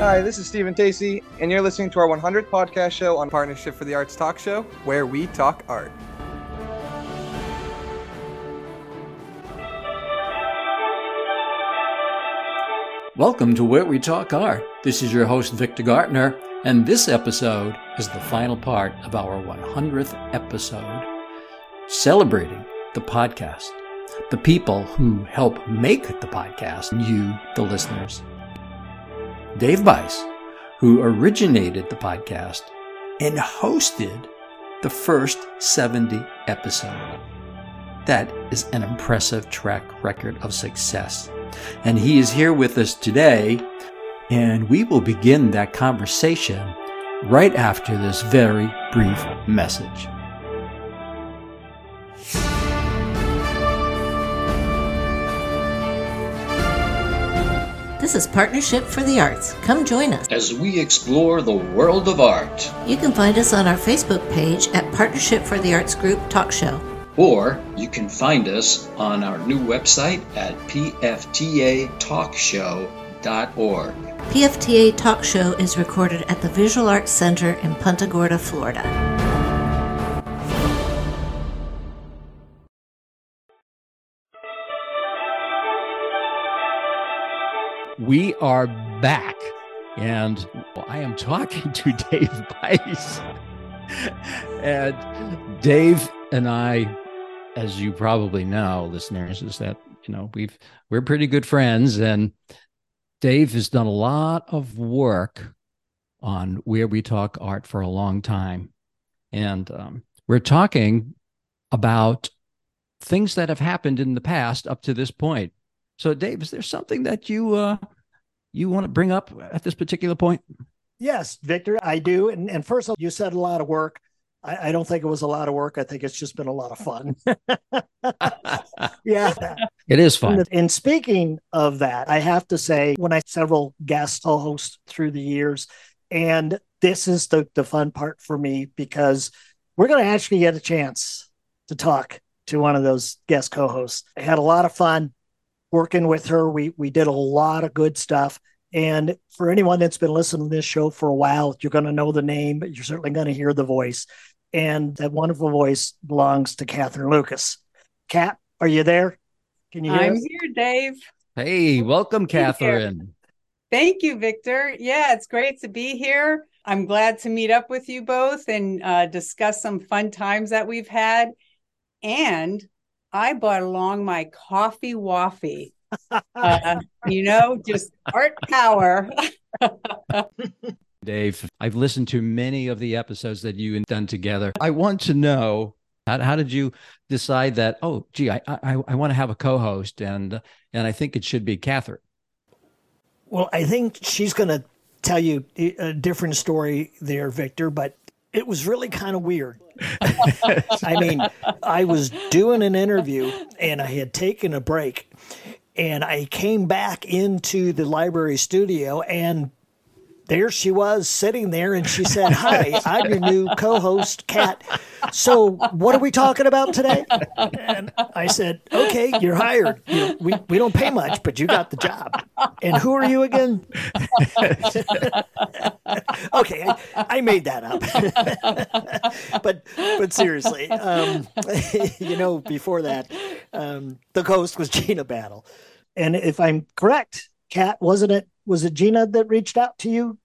Hi, this is Stephen Tacey, and you're listening to our 100th podcast show on Partnership for the Arts talk show, where we talk art. Welcome to Where We Talk Art. This is your host, Victor Gartner, and this episode is the final part of our 100th episode, celebrating the podcast, the people who help make the podcast, you, the listeners. Dave Bise, who originated the podcast and hosted the first 70 episodes. That is an impressive track record of success. And he is here with us today, and we will begin that conversation right after this very brief message. This is Partnership for the Arts. Come join us as we explore the world of art. You can find us on our Facebook page at Partnership for the Arts Group Talk Show. Or you can find us on our new website at pftatalkshow.org. PFTA Talk Show is recorded at the Visual Arts Center in Punta Gorda, Florida. We are back, and I am talking to Dave Bise. and Dave and I, as you probably know, listeners, is that you know we've we're pretty good friends, and Dave has done a lot of work on where we talk art for a long time, and um, we're talking about things that have happened in the past up to this point. So, Dave, is there something that you uh, you want to bring up at this particular point? Yes, Victor, I do. And, and first, of all, you said a lot of work. I, I, don't think it was a lot of work. I think it's just been a lot of fun. yeah, it is fun. And, speaking of that, I have to say, when I several guest co hosts through the years, and this is the the fun part for me because we're going to actually get a chance to talk to one of those guest co-hosts. I had a lot of fun working with her. We we did a lot of good stuff. And for anyone that's been listening to this show for a while, you're going to know the name, but you're certainly going to hear the voice. And that wonderful voice belongs to Catherine Lucas. Kat, are you there? Can you hear me? I'm us? here, Dave. Hey, welcome, Catherine. Thank you, Victor. Yeah, it's great to be here. I'm glad to meet up with you both and uh, discuss some fun times that we've had. And I brought along my coffee waffy. Uh, you know, just art power. Dave, I've listened to many of the episodes that you and done together. I want to know how, how did you decide that? Oh, gee, I I, I want to have a co-host, and and I think it should be Catherine. Well, I think she's going to tell you a different story there, Victor. But it was really kind of weird. I mean, I was doing an interview and I had taken a break and I came back into the library studio and there she was sitting there and she said, Hi, I'm your new co host, Kat. So, what are we talking about today? And I said, Okay, you're hired. You, we, we don't pay much, but you got the job. And who are you again? okay, I, I, made that up. but but seriously, um, you know, before that, um, the host was Gina Battle. And if I'm correct, Kat, wasn't it was it Gina that reached out to you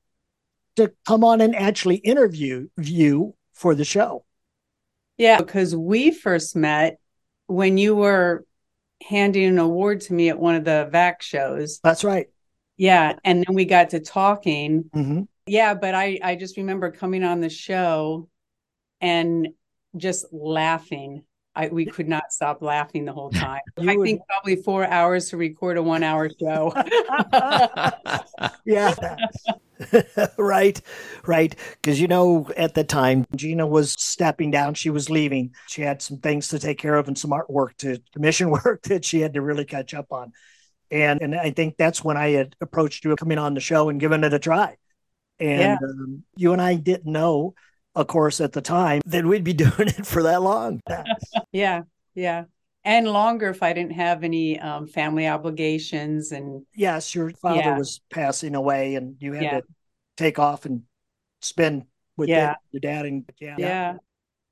to come on and actually interview you for the show? Yeah, because we first met when you were handing an award to me at one of the VAC shows. That's right. Yeah, and then we got to talking. Mm-hmm. Yeah, but I I just remember coming on the show and just laughing I, we could not stop laughing the whole time. I think probably four hours to record a one hour show. yeah. right. Right. Because, you know, at the time, Gina was stepping down. She was leaving. She had some things to take care of and some artwork to commission work that she had to really catch up on. And, and I think that's when I had approached you coming on the show and giving it a try. And yeah. um, you and I didn't know of course, at the time that we'd be doing it for that long. yeah, yeah. And longer if I didn't have any um, family obligations. And yes, your father Yeah. was passing away, and you had Yeah. to take off and spend with Yeah. your- your dad. And yeah, yeah,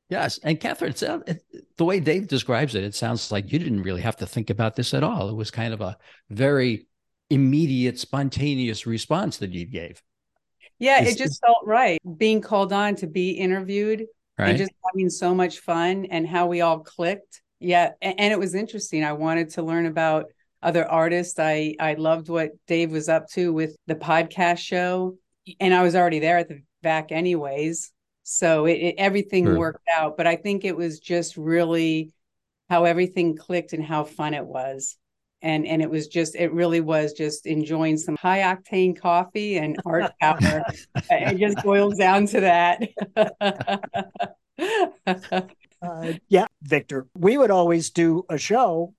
Yes, and Catherine, it sound- the way Dave describes it, it sounds like you didn't really have to think about this at all. It was kind of a very immediate, spontaneous response that you gave, yeah, Is- it just felt right being called on to be interviewed right? and just having so much fun and how we all clicked. Yeah, and, it was interesting. I wanted to learn about other artists. I I loved what Dave was up to with the podcast show, and I was already there at the VAC anyways. So it, it everything Sure. worked out. But I think it was just really how everything clicked and how fun it was. And and it was just it really was just enjoying some high octane coffee and art hour. it just boils down to that. Uh, yeah, Victor. We would always do a show,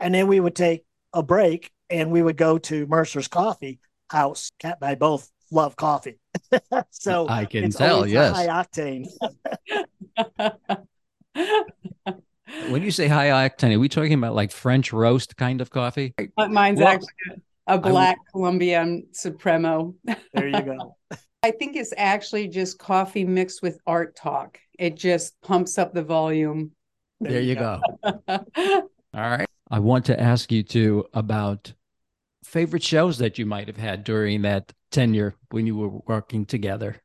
and then we would take a break, and we would go to Mercer's Coffee House. Cat and I both love coffee, so I can it's tell. always a Yes. high octane. When you say high octane, are we talking about like French roast kind of coffee? But Mine's Well, actually a black Colombian Supremo. There you go. I think it's actually just coffee mixed with art talk. It just pumps up the volume. There you go. All right. I want to ask you too about favorite shows that you might have had during that tenure when you were working together.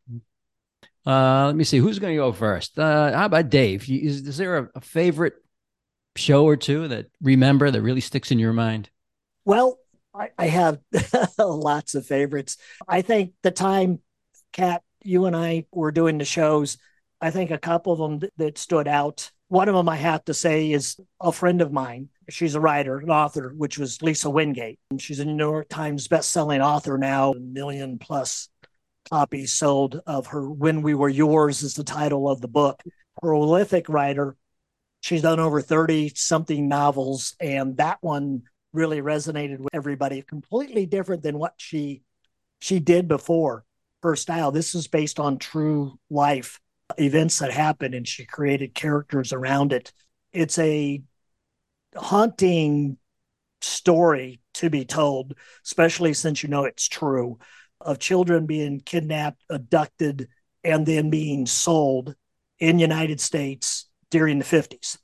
Uh, let me see who's going to go first. Uh, how about Dave? Is, is there a, a favorite show or two that remember that really sticks in your mind? Well, I, I have lots of favorites. I think the time, Kat, you and I were doing the shows, I think a couple of them that, that stood out. One of them I have to say is a friend of mine. She's a writer, an author, which was Lisa Wingate. And she's a New York Times best-selling author now, a million plus copies sold of her When We Were Yours is the title of the book. Prolific writer. She's done over 30 something novels, and that one really resonated with everybody. Completely different than what she she did before. Her style. This is based on true life events that happened, and she created characters around it. It's a haunting story to be told, especially since you know it's true, of children being kidnapped, abducted, and then being sold in United States during the 50s.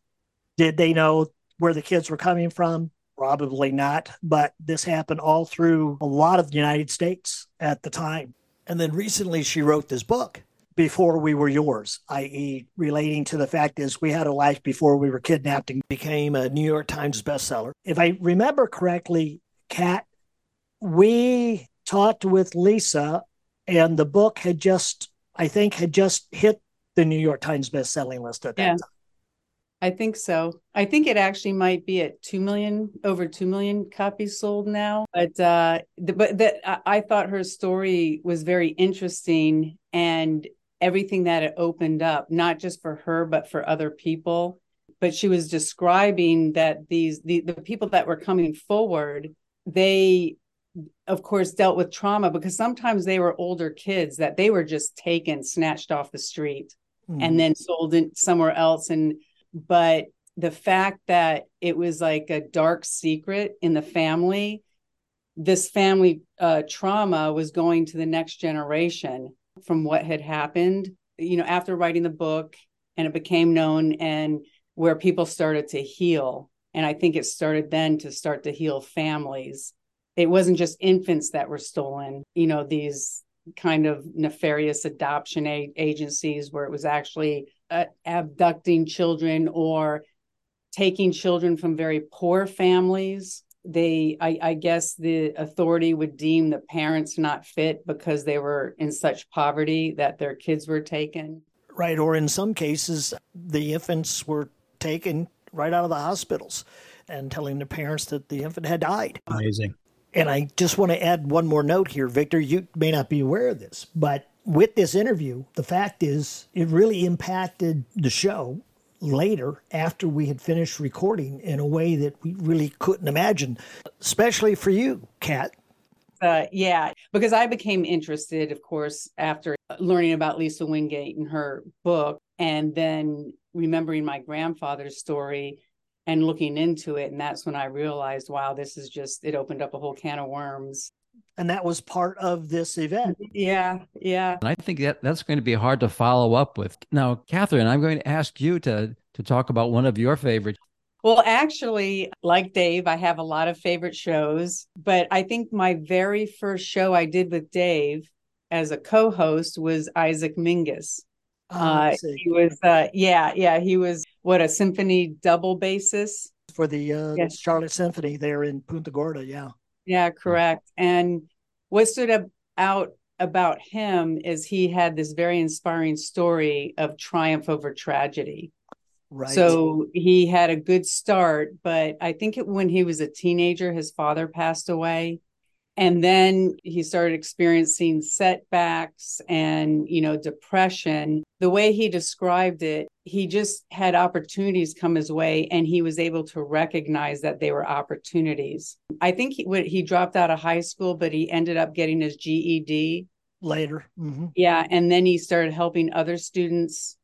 Did they know where the kids were coming from? Probably not, but this happened all through a lot of the United States at the time. And then recently she wrote this book, Before We Were Yours, i.e., relating to the fact is we had a life before we were kidnapped and became a New York Times bestseller. If I remember correctly, Kat, we talked with Lisa and the book had just, I think, had just hit the New York Times bestselling list at that Yeah. time. I think so. I think it actually might be at two million, over two million copies sold now. But uh, the, but that I, I thought her story was very interesting and everything that it opened up, not just for her but for other people. But she was describing that these the, the people that were coming forward, they of course dealt with trauma because sometimes they were older kids that they were just taken, snatched off the street Hmm. and then sold in somewhere else and but the fact that it was like a dark secret in the family this family uh, trauma was going to the next generation from what had happened you know after writing the book and it became known and where people started to heal. And i think it started then to start to heal families. It wasn't just infants that were stolen you know these kind of nefarious adoption a- agencies where it was actually uh, abducting children or taking children from very poor families they I, I guess the authority would deem the parents not fit because they were in such poverty that their kids were taken Right. Or in some cases, the infants were taken right out of the hospitals and telling the parents that the infant had died. Amazing. And I just want to add one more note here, Victor. You may not be aware of this, but with this interview, the fact is it really impacted the show later after we had finished recording in a way that we really couldn't imagine, especially for you, Kat. uh, yeah, because I became interested, of course, after learning about Lisa Wingate and her book, and then remembering my grandfather's story. and looking into it. And that's when I realized, wow, this is just, it opened up a whole can of worms. And that was part of this event. Yeah. Yeah. And I think that that's going to be hard to follow up with. Now, Catherine, I'm going to ask you to to talk about one of your favorites. Well, actually, like Dave, I have a lot of favorite shows, but I think my very first show I did with Dave as a co-host was Isaac Mingus. Oh, Uh, he was, uh, yeah, yeah, he was what a symphony double bassist. for the uh, Yes. Charlotte Symphony there in Punta Gorda. Yeah. Yeah, correct. And what stood up out about him is he had this very inspiring story of triumph over tragedy. Right. So he had a good start, but I think it, when he was a teenager, his father passed away. And then he started experiencing setbacks and, you know, depression. The way he described it, he just had opportunities come his way and he was able to recognize that they were opportunities. I think he, he dropped out of high school, but he ended up getting his GED. later. hmm Yeah. And then he started helping other students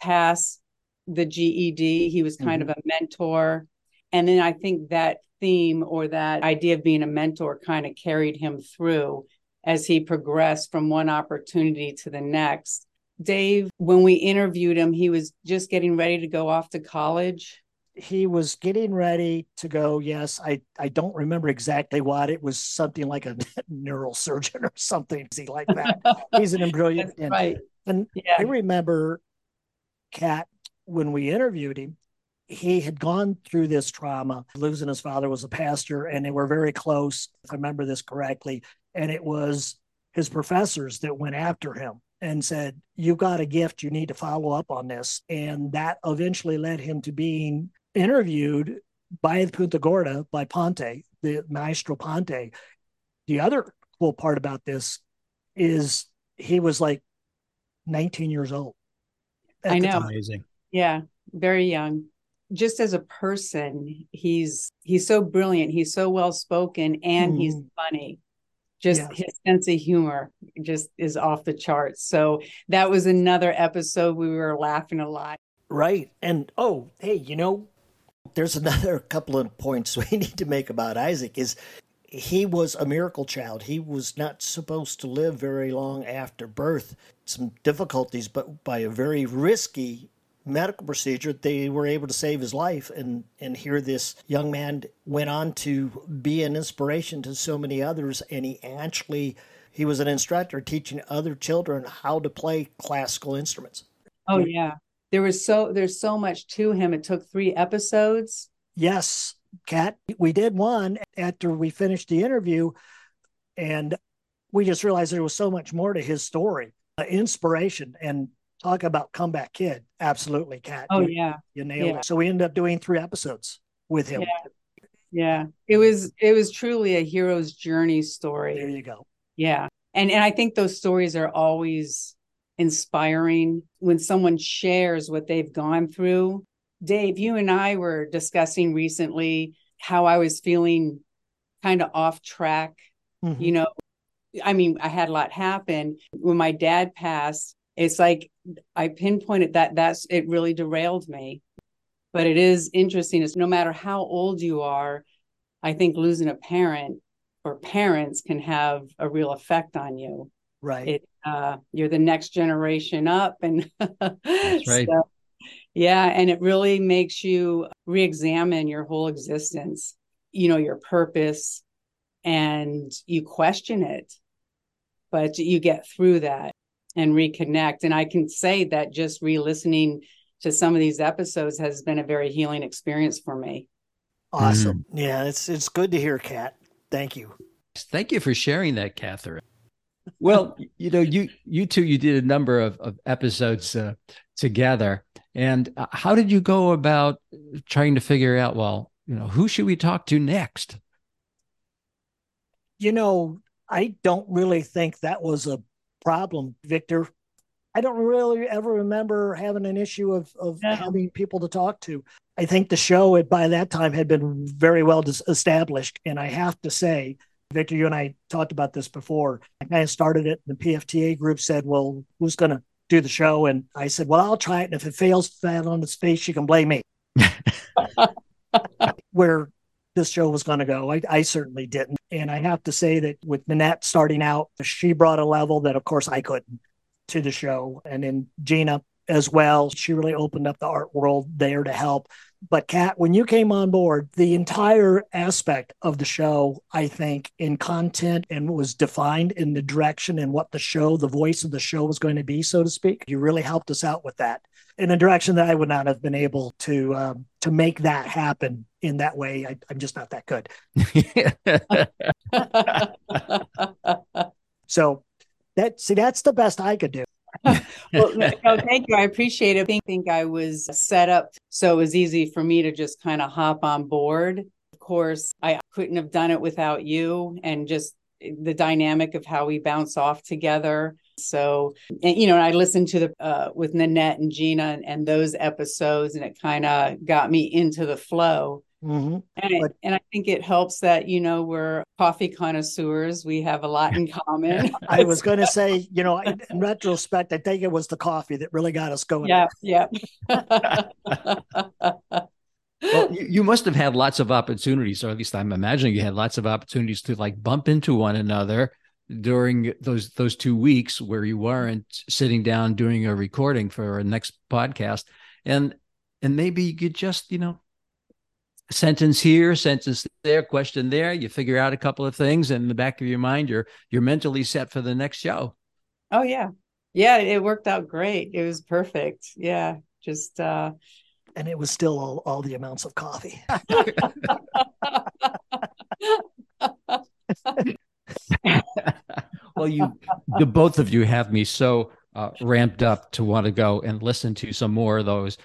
pass the GED. He was kind of a mentor. And then I think that theme or that idea of being a mentor kind of carried him through as he progressed from one opportunity to the next. Dave, when we interviewed him, he was just getting ready to go off to college. He was getting ready to go. Yes, I, I don't remember exactly what. It was something like a neurosurgeon or something like that. He's an brilliant. And, right. and I remember, Kat, when we interviewed him, he had gone through this trauma. Losing his father was a pastor, and they were very close, if I remember this correctly. And it was his professors that went after him and said, You've got a gift, you need to follow up on this. And that eventually led him to being interviewed by Punta Gorda, by Ponti, the Maestro Ponti. The other cool part about this is he was like 19 years old. I know. Amazing. Yeah, very young. Just as a person, he's he's so brilliant. He's so well spoken, and he's Mhm. funny. Just Yes. his sense of humor just is off the charts. So that was another episode we were laughing a lot. Right. And oh, hey, you know, there's another couple of points we need to make about Isaac is he was a miracle child. He was not supposed to live very long after birth. Some difficulties, but by a very risky medical procedure, they were able to save his life. And and here this young man went on to be an inspiration to so many others. And he actually he was an instructor teaching other children how to play classical instruments. Oh yeah. There was so there's so much to him. It took three episodes. Yes, Kat, we did one after we finished the interview, and we just realized there was so much more to his story, uh, inspiration, and talk about comeback kid. Absolutely, Kat. Oh you, yeah. you nailed yeah. it. So we ended up doing three episodes with him. Yeah. It was it was truly a hero's journey story. There you go. Yeah. And and I think those stories are always inspiring when someone shares what they've gone through. Dave, you and I were discussing recently how I was feeling kind of off track. Mhm. You know, I mean, I had a lot happen. When my dad passed, it's like I pinpointed that that's it really derailed me. But it is interesting is no matter how old you are, I think losing a parent or parents can have a real effect on you Right. it uh you're the next generation up and right. so, yeah and it really makes you re-examine your whole existence you know your purpose and you question it but you get through that and reconnect and i can say that just re-listening to some of these episodes has been a very healing experience for me awesome. Yeah, it's it's good to hear, Kat. Thank you. Thank you for sharing that, Catherine. Well, you know, you you two, you did a number of, of episodes uh, together, and uh, how did you go about trying to figure out? Well, you know, who should we talk to next? You know, I don't really think that was a problem, Victor. I don't really ever remember having an issue of of No. having people to talk to. I think the show had, by that time had been very well dis- established, and I have to say, Victor, you and I talked about this before. I kind of started it. The PFTA group said, "Well, who's going to do the show?" And I said, "Well, I'll try it, and if it fails flat on its face, you can blame me." where this show was going to go. I, I certainly didn't. And I have to say that with Minette starting out, she brought a level that, of course, I couldn't to the show. And then Gina as well. She really opened up the art world there to help. But Kat, when you came on board, the entire aspect of the show, I think, in content and was defined in the direction and what the show, the voice of the show was going to be, so to speak. You really helped us out with that in a direction that I would not have been able to um, to make that happen in that way. I, I'm just not that good. so that see, that's the best I could do. well, no, thank you. I appreciate it. I think I was set up so it was easy for me to just kind of hop on board. Of course, I couldn't have done it without you and just the dynamic of how we bounce off together. So, and, you know, I listened to the uh, with Nanette and Gina and, and those episodes, and it kind of got me into the flow. Mm-hmm. And, but, and I think it helps that, you know, we're coffee connoisseurs. We have a lot in common. I was going to say, you know, in, retrospect, I think it was the coffee that really got us going. Yeah. Yeah. well, you, you, must have had lots of opportunities, or at least I'm imagining you had lots of opportunities to like bump into one another during those those two weeks where you weren't sitting down doing a recording for our next podcast and and maybe you could just you know sentence here, sentence there, question there. You figure out a couple of things, and in the back of your mind, you're you're mentally set for the next show. Oh yeah, yeah, it worked out great. It was perfect. Yeah, just uh and it was still all, all the amounts of coffee. you, the both of you have me so uh, ramped up to want to go and listen to some more of those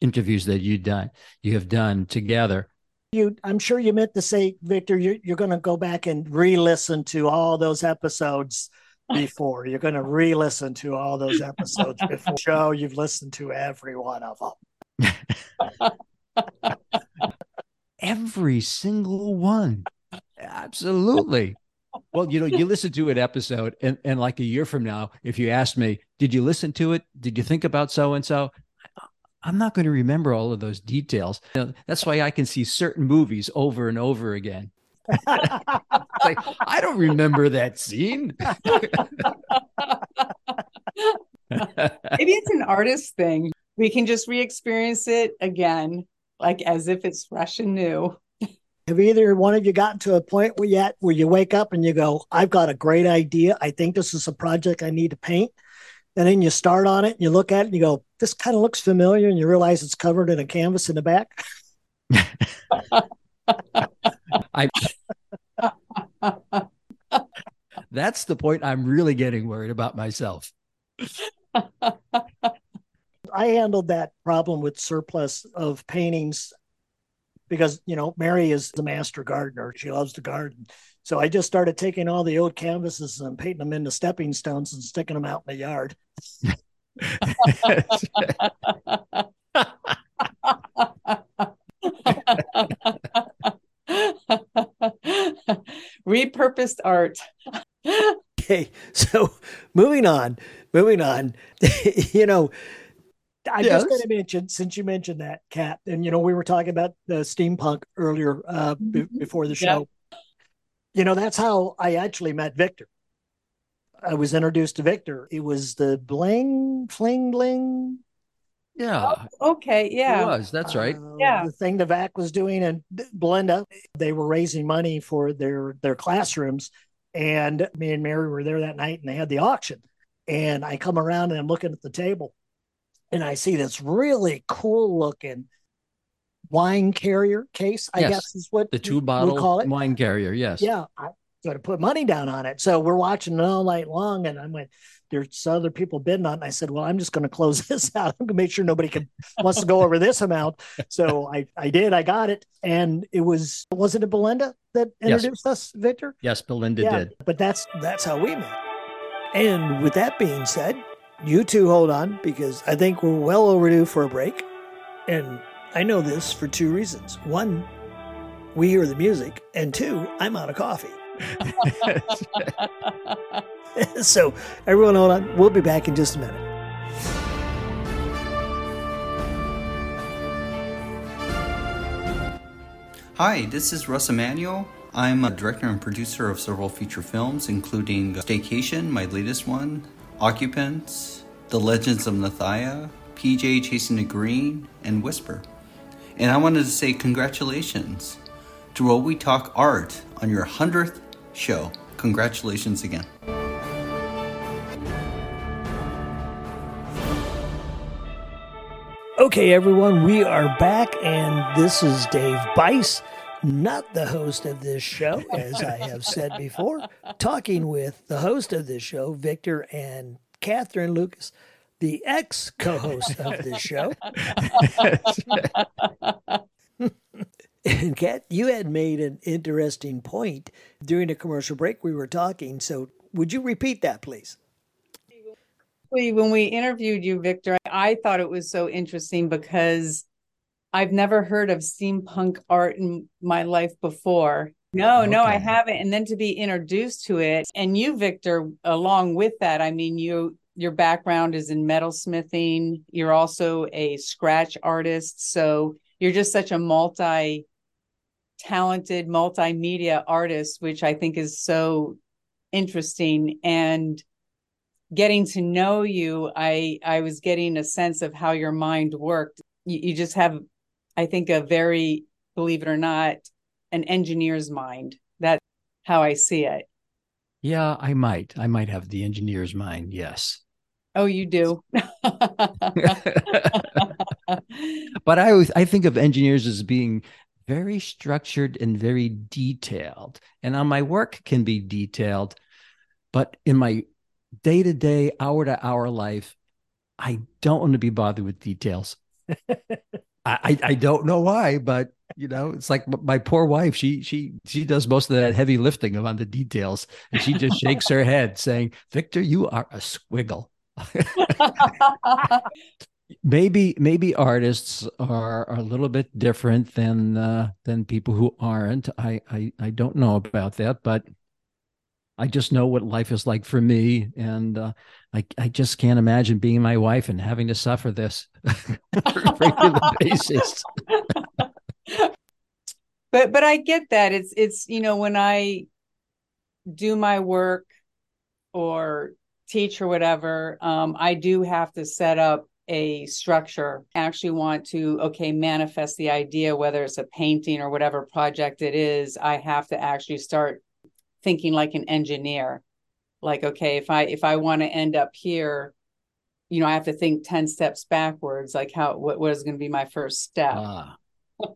interviews that you done you have done together. You i'm sure you meant to say victor you're, you're going to go back and re-listen to all those episodes before. You're going to re-listen to all those episodes before show. You've listened to every one of them. Every single one. Absolutely well you know you listen to an episode and, and like a year from now if you ask me did you listen to it did you think about so and so I'm not going to remember all of those details. You know, that's why I can see certain movies over and over again. like, I don't remember that scene. Maybe it's an artist thing. We can just re experience it again, like as if it's fresh and new. Have either one of you gotten to a point where yet where you wake up and you go, I've got a great idea. I think this is a project I need to paint and then you start on it and you look at it and you go, this kind of looks familiar, and you realize it's covered in a canvas in the back. I that's the point I'm really getting worried about myself. I handled that problem with surplus of paintings because you know Mary is the master gardener. She loves to garden. So I just started taking all the old canvases and painting them into stepping stones and sticking them out in the yard. Repurposed art. okay, so moving on, moving on. you know, I'm yes. just going to mention, since you mentioned that, Kat, and you know, we were talking about the steampunk earlier uh, b- mm-hmm. before the show. Yeah. You know, that's how I actually met Victor. I was introduced to Victor. It was the bling, fling, bling. Yeah. Oh, okay. Yeah. It was. That's right. Uh, yeah. The thing the VAC was doing and Belinda, they were raising money for their their classrooms. And me and Mary were there that night and they had the auction. And I come around and I'm looking at the table and I see this really cool looking wine carrier case, I yes. guess is what the two bottle call it. wine carrier. Yes. Yeah. I, going to put money down on it. So we're watching it all night long. And I went, there's other people bidding on it. And I said, well, I'm just going to close this out. I'm going to make sure nobody can wants to go over this amount. So I, I did, I got it. And it was, wasn't it Belinda that introduced yes. us, Victor? Yes, Belinda yeah, did. But that's, that's how we met. And with that being said, you two hold on because I think we're well overdue for a break. And I know this for two reasons. One, we hear the music. And two, I'm out of coffee. so, everyone, hold on. We'll be back in just a minute. Hi, this is Russ Emanuel. I'm a director and producer of several feature films, including Staycation, my latest one, Occupants, The Legends of Nethiah, PJ Chasing the Green, and Whisper. And I wanted to say congratulations to What We Talk Art on your 100th show. Congratulations again. Okay, everyone, we are back, and this is Dave Bise, not the host of this show, as I have said before, talking with the host of this show, Victor and Catherine Lucas, the ex co host of this show. and Kat, you had made an interesting point during a commercial break. We were talking. So, would you repeat that, please? when we interviewed you, Victor, I thought it was so interesting because I've never heard of steampunk art in my life before. No, okay. no, I haven't. And then to be introduced to it, and you, Victor, along with that, I mean, you your background is in metalsmithing. You're also a scratch artist, so you're just such a multi talented multimedia artist, which I think is so interesting. And getting to know you, I I was getting a sense of how your mind worked. You, you just have, I think, a very, believe it or not, an engineer's mind. That's how I see it. Yeah, I might. I might have the engineer's mind. Yes. Oh, you do. but I always I think of engineers as being very structured and very detailed. And on my work can be detailed, but in my day to day, hour to hour life, I don't want to be bothered with details. I, I don't know why, but you know, it's like my poor wife. She she she does most of that heavy lifting on the details, and she just shakes her head, saying, "Victor, you are a squiggle." maybe maybe artists are, are a little bit different than uh, than people who aren't. I, I I don't know about that, but I just know what life is like for me, and uh, I I just can't imagine being my wife and having to suffer this on regular basis. but but I get that it's it's you know when I do my work or teach or whatever, um, I do have to set up a structure. I Actually, want to okay manifest the idea, whether it's a painting or whatever project it is. I have to actually start thinking like an engineer like okay if i if i want to end up here you know i have to think 10 steps backwards like how what, what is going to be my first step? Ah.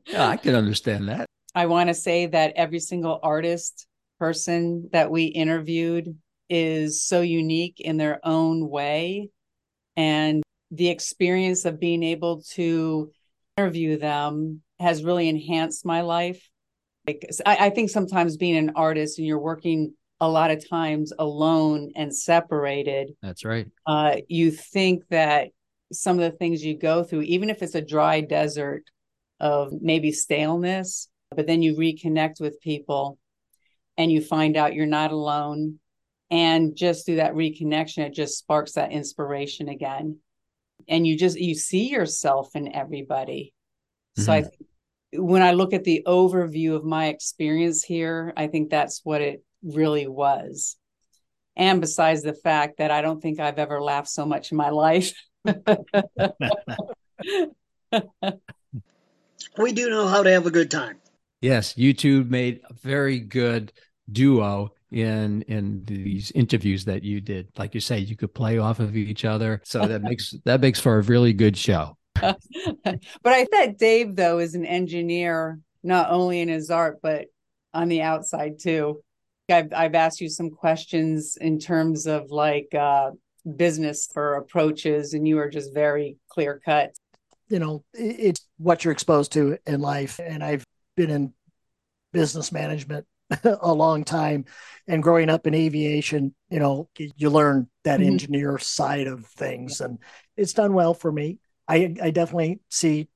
yeah i can understand that. I want to say that every single artist person that we interviewed is so unique in their own way. And the experience of being able to interview them has really enhanced my life like I, I think sometimes being an artist and you're working a lot of times alone and separated. That's right. Uh, you think that some of the things you go through, even if it's a dry desert of maybe staleness, but then you reconnect with people and you find out you're not alone. And just through that reconnection, it just sparks that inspiration again. And you just you see yourself in everybody. Mm-hmm. So I mm-hmm. think when I look at the overview of my experience here, I think that's what it really was. And besides the fact that I don't think I've ever laughed so much in my life. we do know how to have a good time. Yes, you two made a very good duo in in these interviews that you did. Like you say, you could play off of each other, so that makes that makes for a really good show. But I thought Dave though is an engineer, not only in his art but on the outside too. I've I've asked you some questions in terms of like uh, business for approaches, and you are just very clear cut. You know, it's what you're exposed to in life, and I've been in business management a long time and growing up in aviation you know you learn that mm-hmm. engineer side of things and it's done well for me I, I definitely see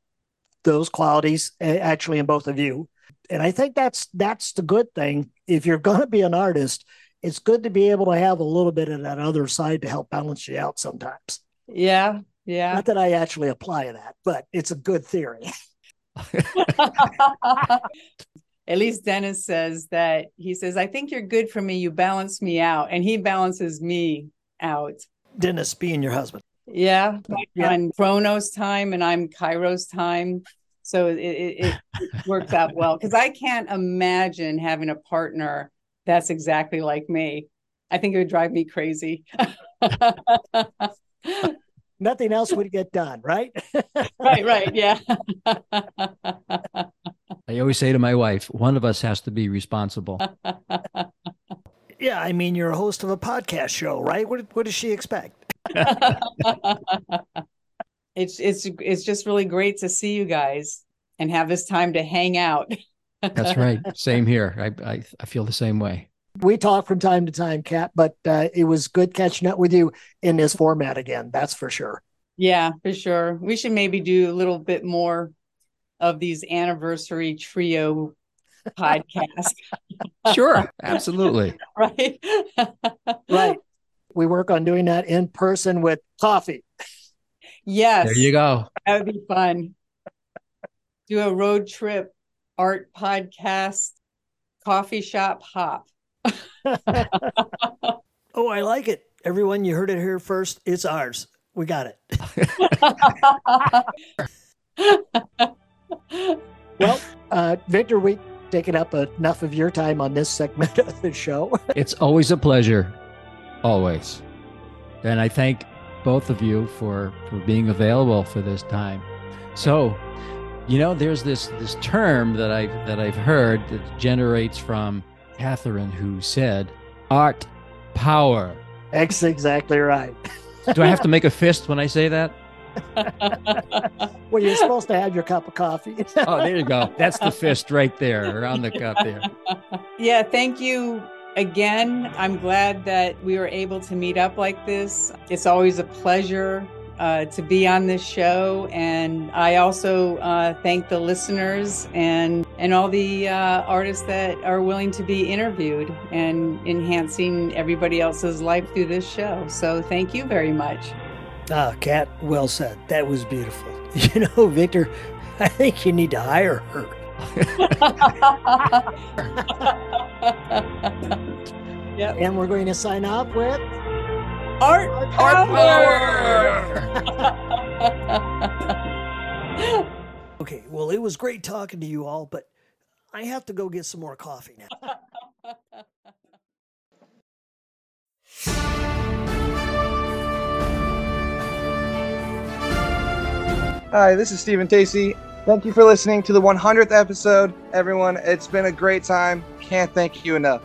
those qualities eh, actually in both of you. And I think that's that's the good thing. If you're going to be an artist, it's good to be able to have a little bit of that other side to help balance you out sometimes. Yeah, yeah. Not that I actually apply that, but it's a good theory. at least Dennis says that he says, I think you're good for me. You balance me out. And he balances me out. Dennis being your husband. Yeah. Yeah. On Chronos time and I'm Kairos time. So it, it, it it works out well because I can't imagine having a partner that's exactly like me. I think it would drive me crazy. Nothing else would get done, right? right, right. Yeah. I always say to my wife, one of us has to be responsible. yeah, I mean, you're a host of a podcast show, right? What, what does she expect? it's it's it's just really great to see you guys and have this time to hang out. That's right. Same here. I, I, I feel the same way. We talk from time to time, Kat, but uh, it was good catching up with you in this format again. That's for sure. Yeah, for sure. We should maybe do a little bit more of these anniversary trio podcasts. Sure. Absolutely. right? Right. We work on doing that in person with coffee. Yes. There you go. That would be fun. Do a road trip art podcast, coffee shop hop. Oh, I like it. Everyone, you heard it here first. It's ours. We got it. Well, uh, Victor, we've taken up enough of your time on this segment of the show. It's always a pleasure. Always. And I thank both of you for for being available for this time. So, you know, there's this this term that I've that I've heard that generates from Catherine, who said, "Art power." That's exactly right. Do I have to make a fist when I say that? Well, you're supposed to have your cup of coffee. Oh, there you go. That's the fist right there around the cup there. yeah, thank you again. I'm glad that we were able to meet up like this. It's always a pleasure uh, to be on this show, and I also uh, thank the listeners and and all the uh, artists that are willing to be interviewed and enhancing everybody else's life through this show. So thank you very much. Ah, Kat, well said. That was beautiful. You know, Victor, I think you need to hire her. yep. And we're going to sign off with Art, Art power. Okay, well, it was great talking to you all, but I have to go get some more coffee now. Hi, this is Stephen Tacey. Thank you for listening to the 100th episode, everyone. It's been a great time. Can't thank you enough.